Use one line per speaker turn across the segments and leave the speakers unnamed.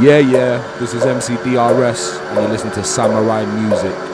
Yeah, yeah, this is MCDRS, and you listen to Samurai Music.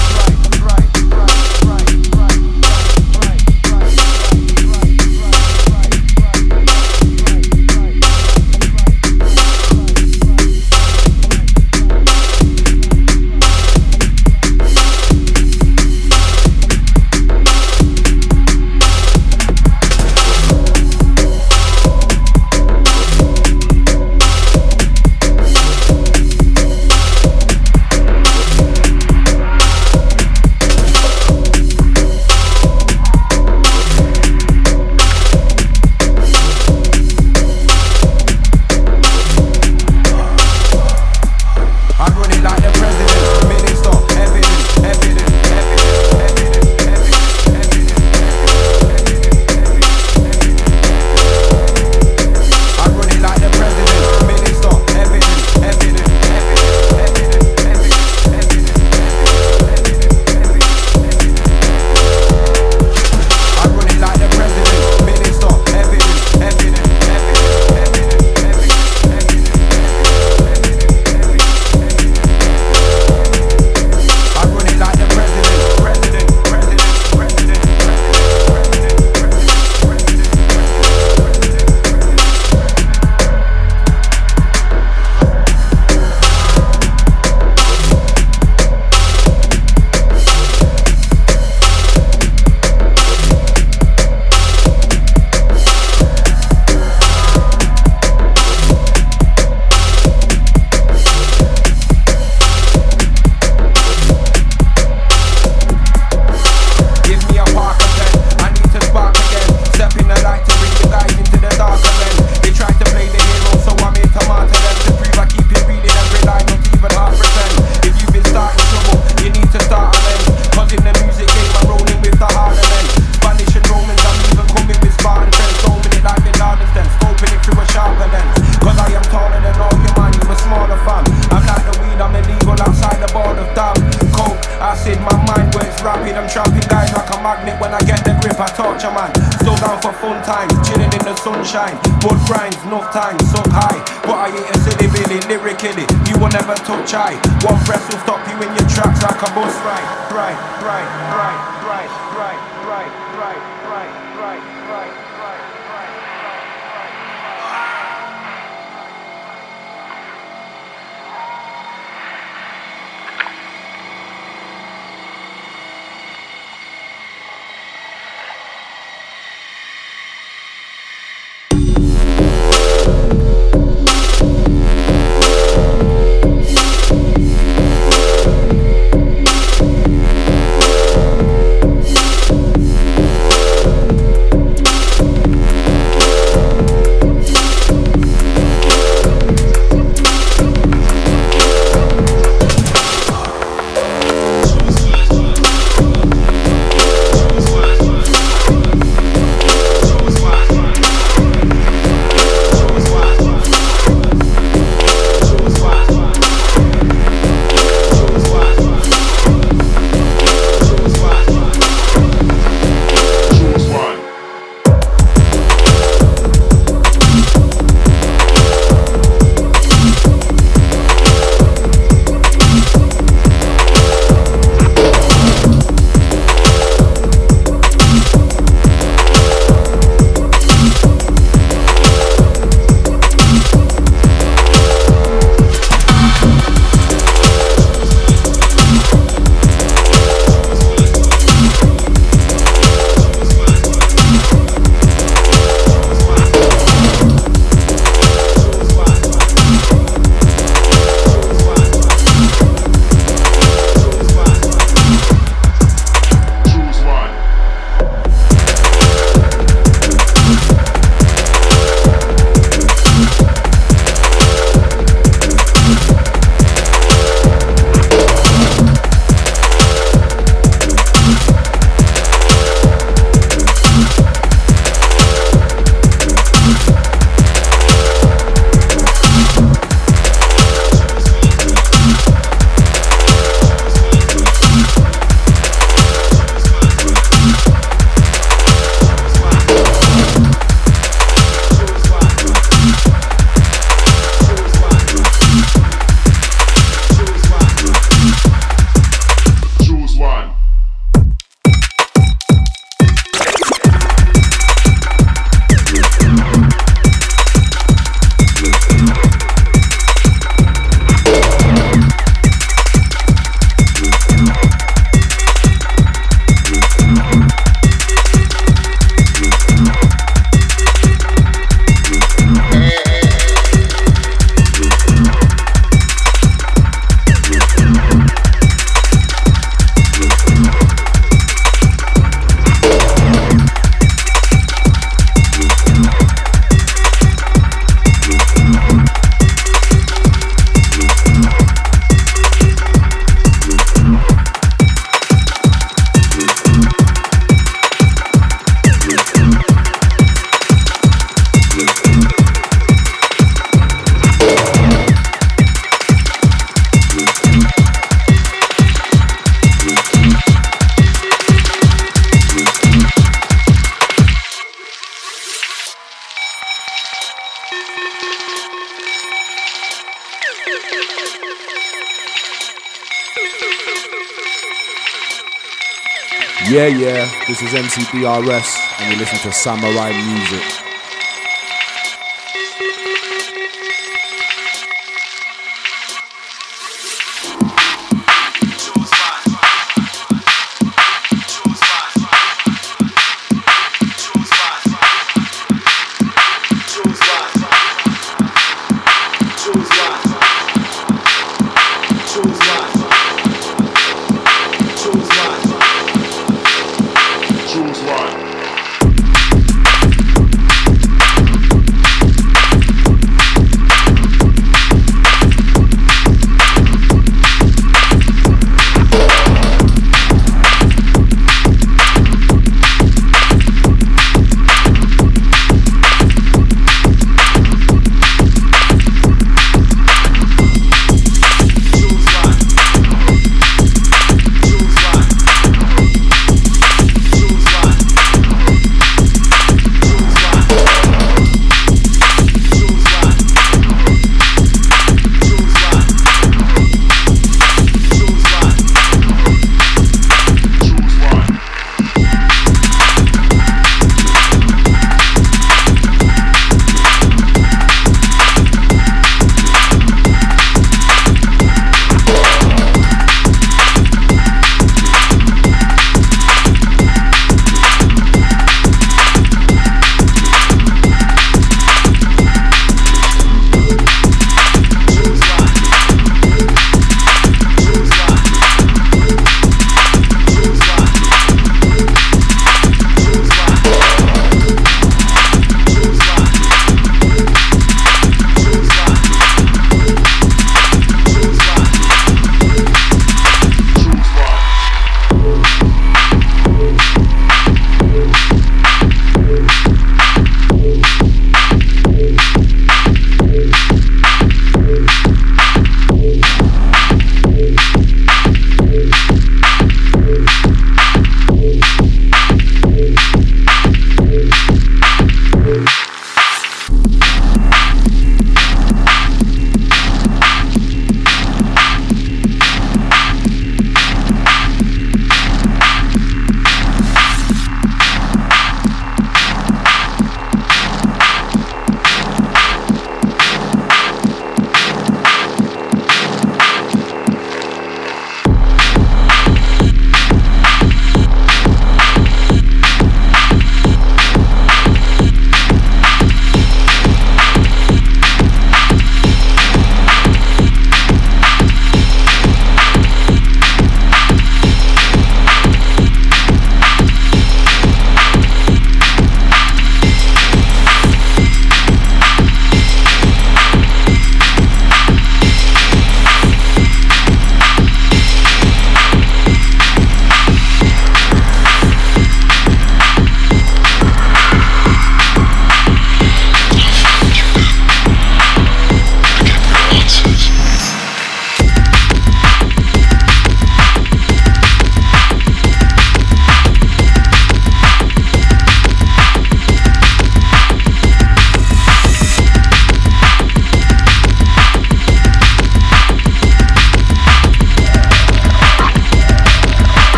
MCDRS, and you listen to Samurai Music.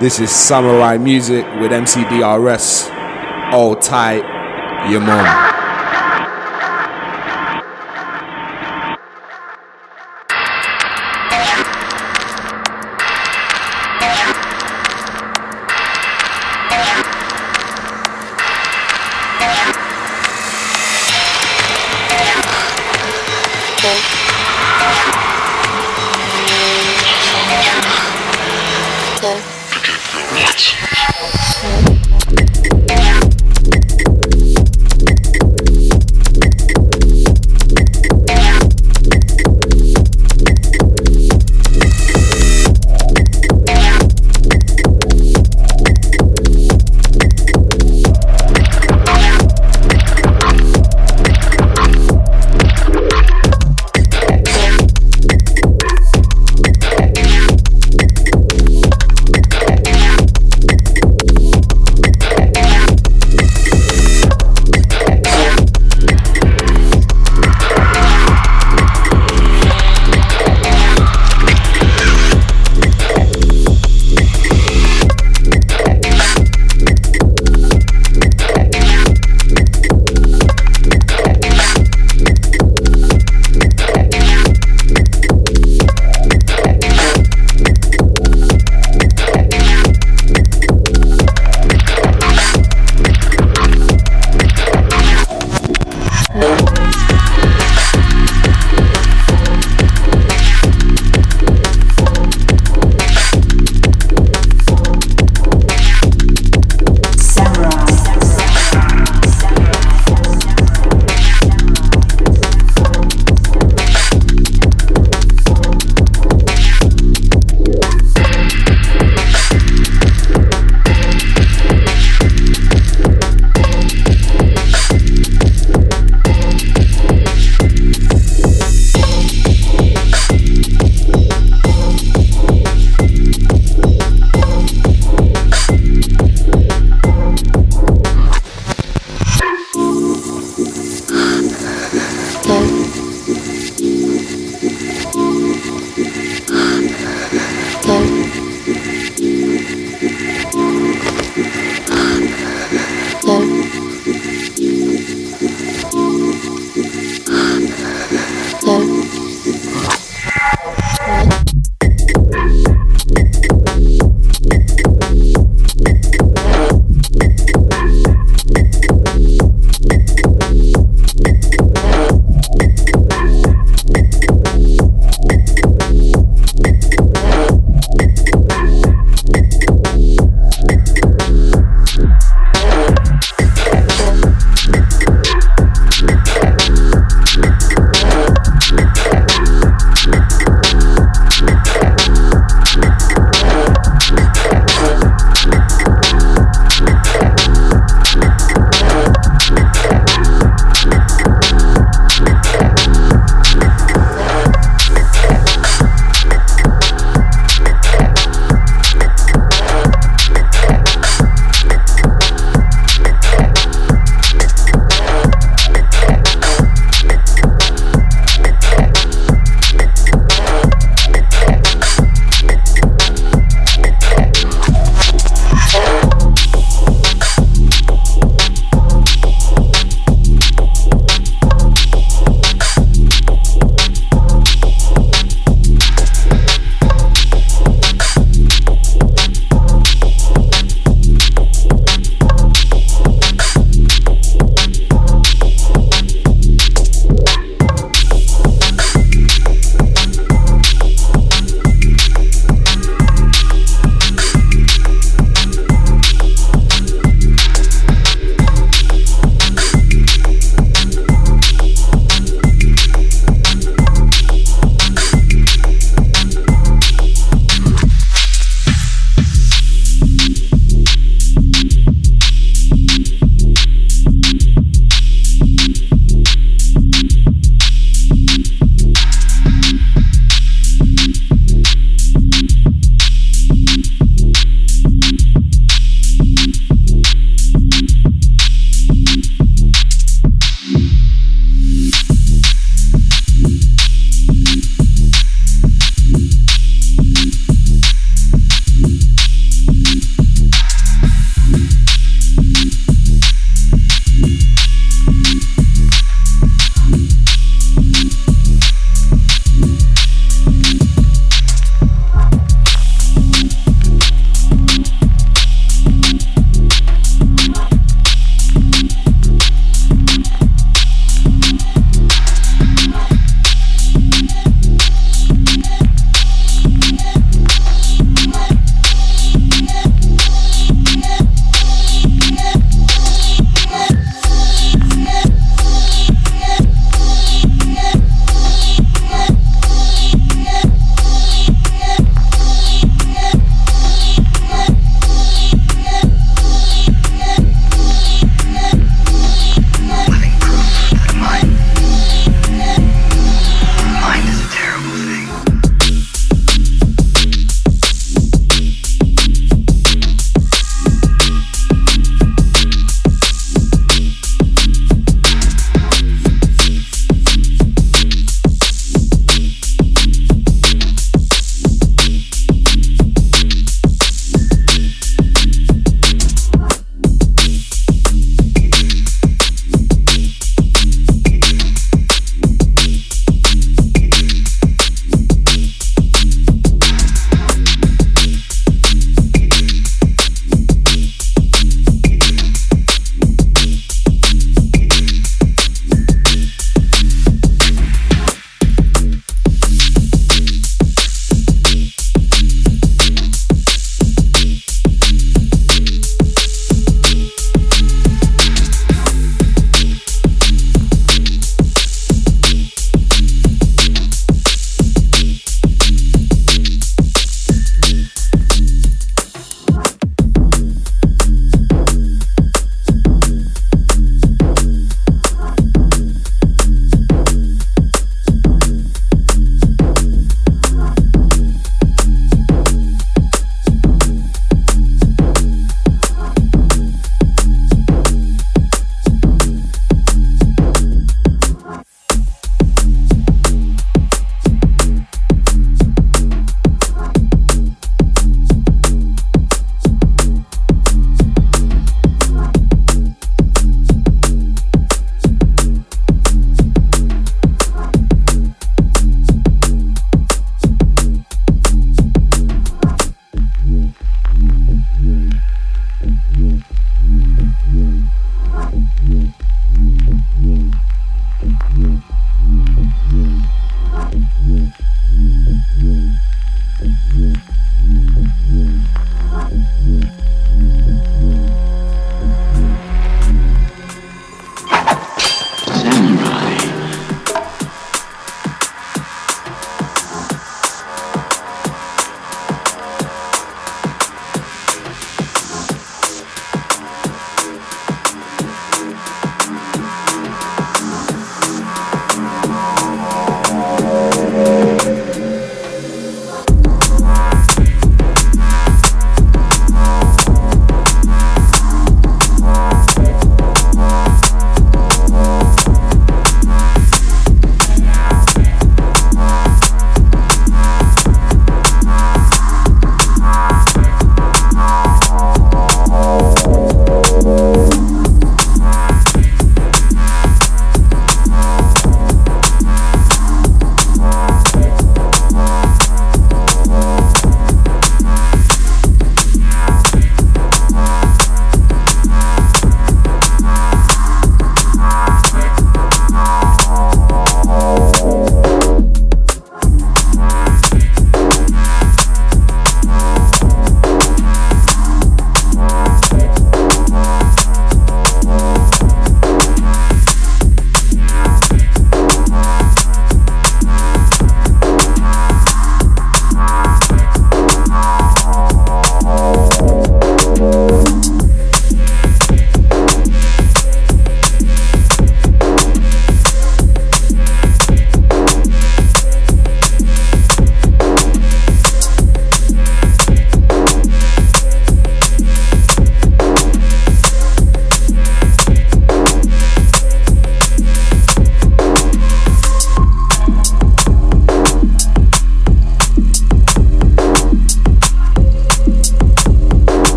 This is Samurai Music with MCDRS. All tight, your mom.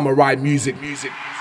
Samurai music, music.
Samurai.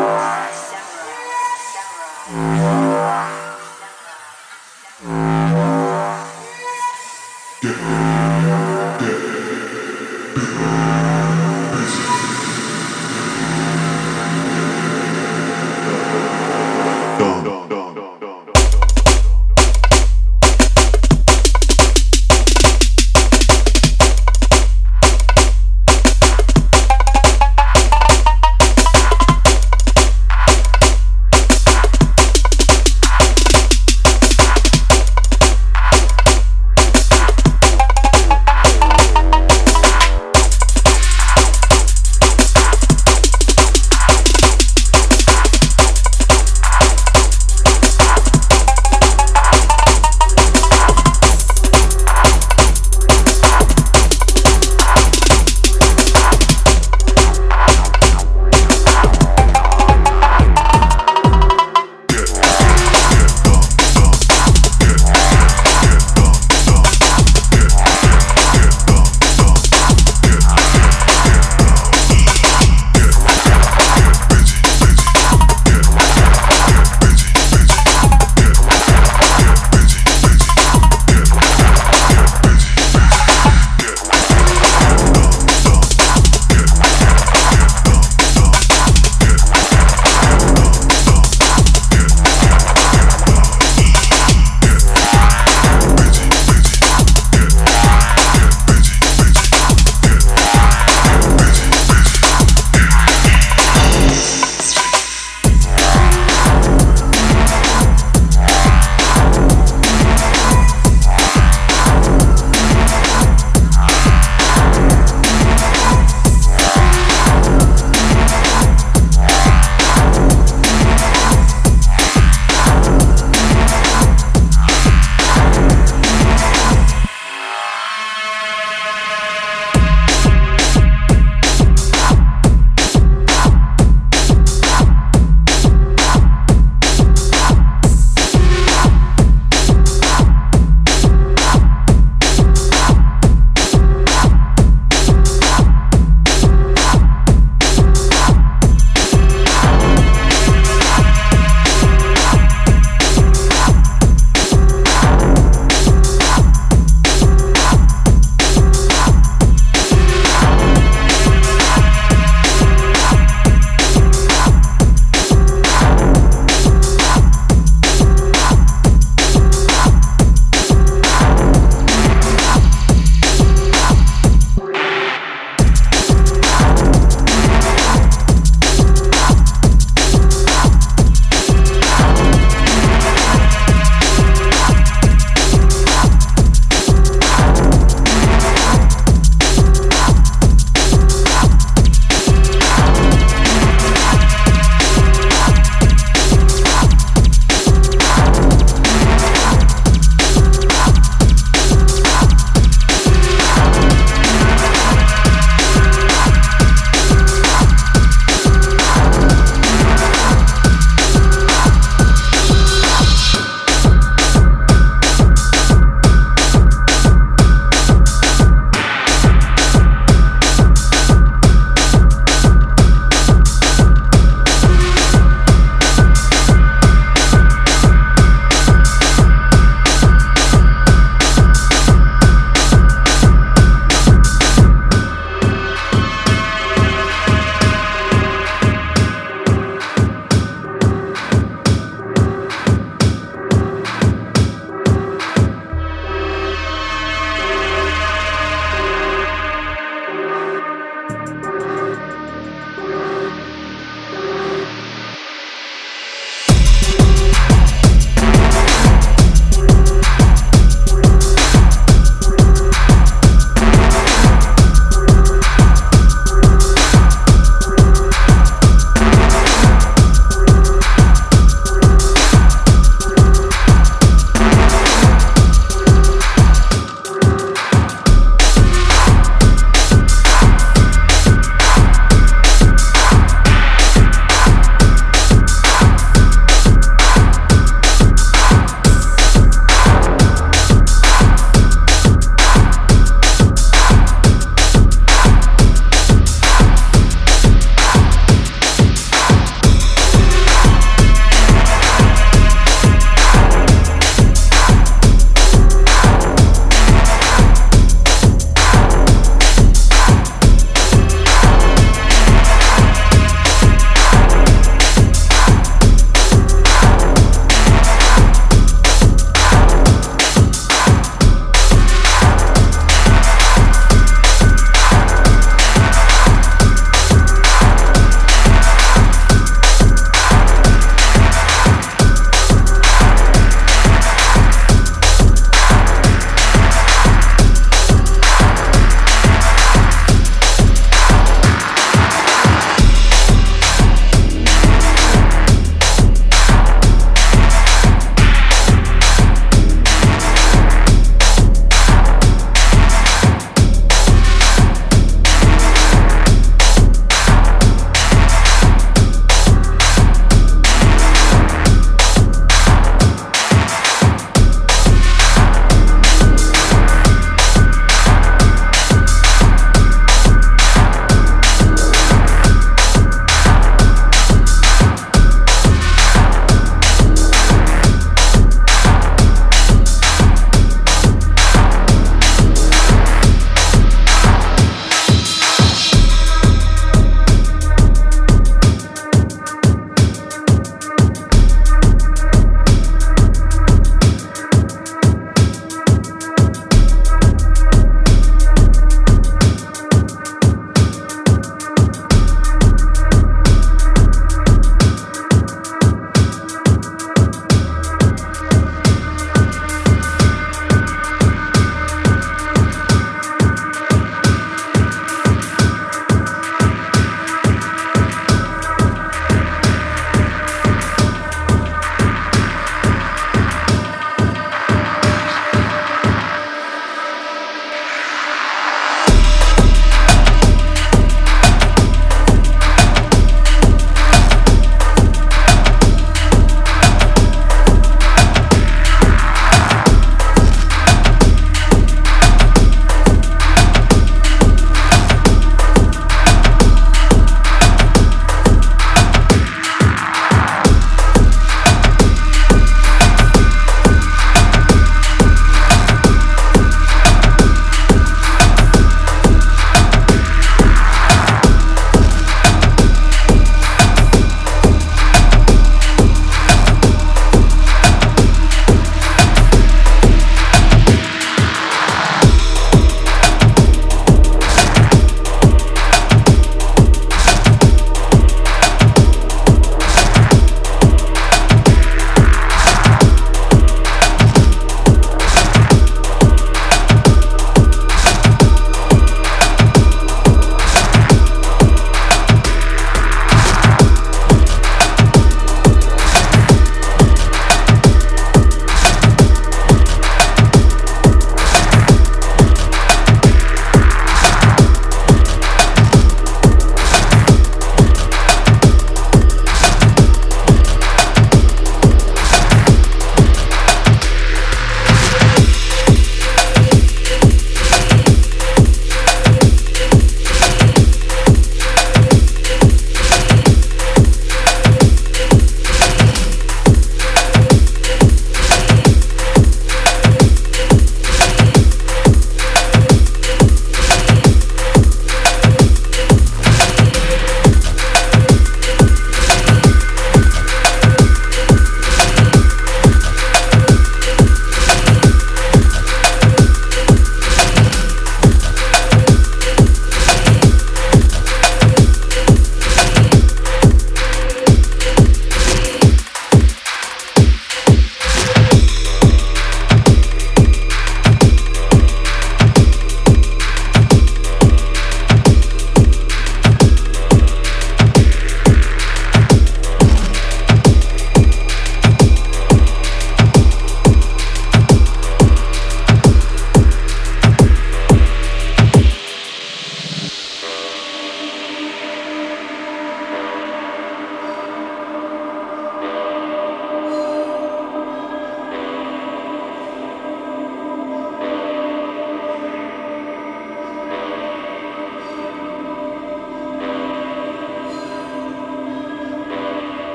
Samurai.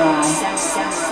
Samurai.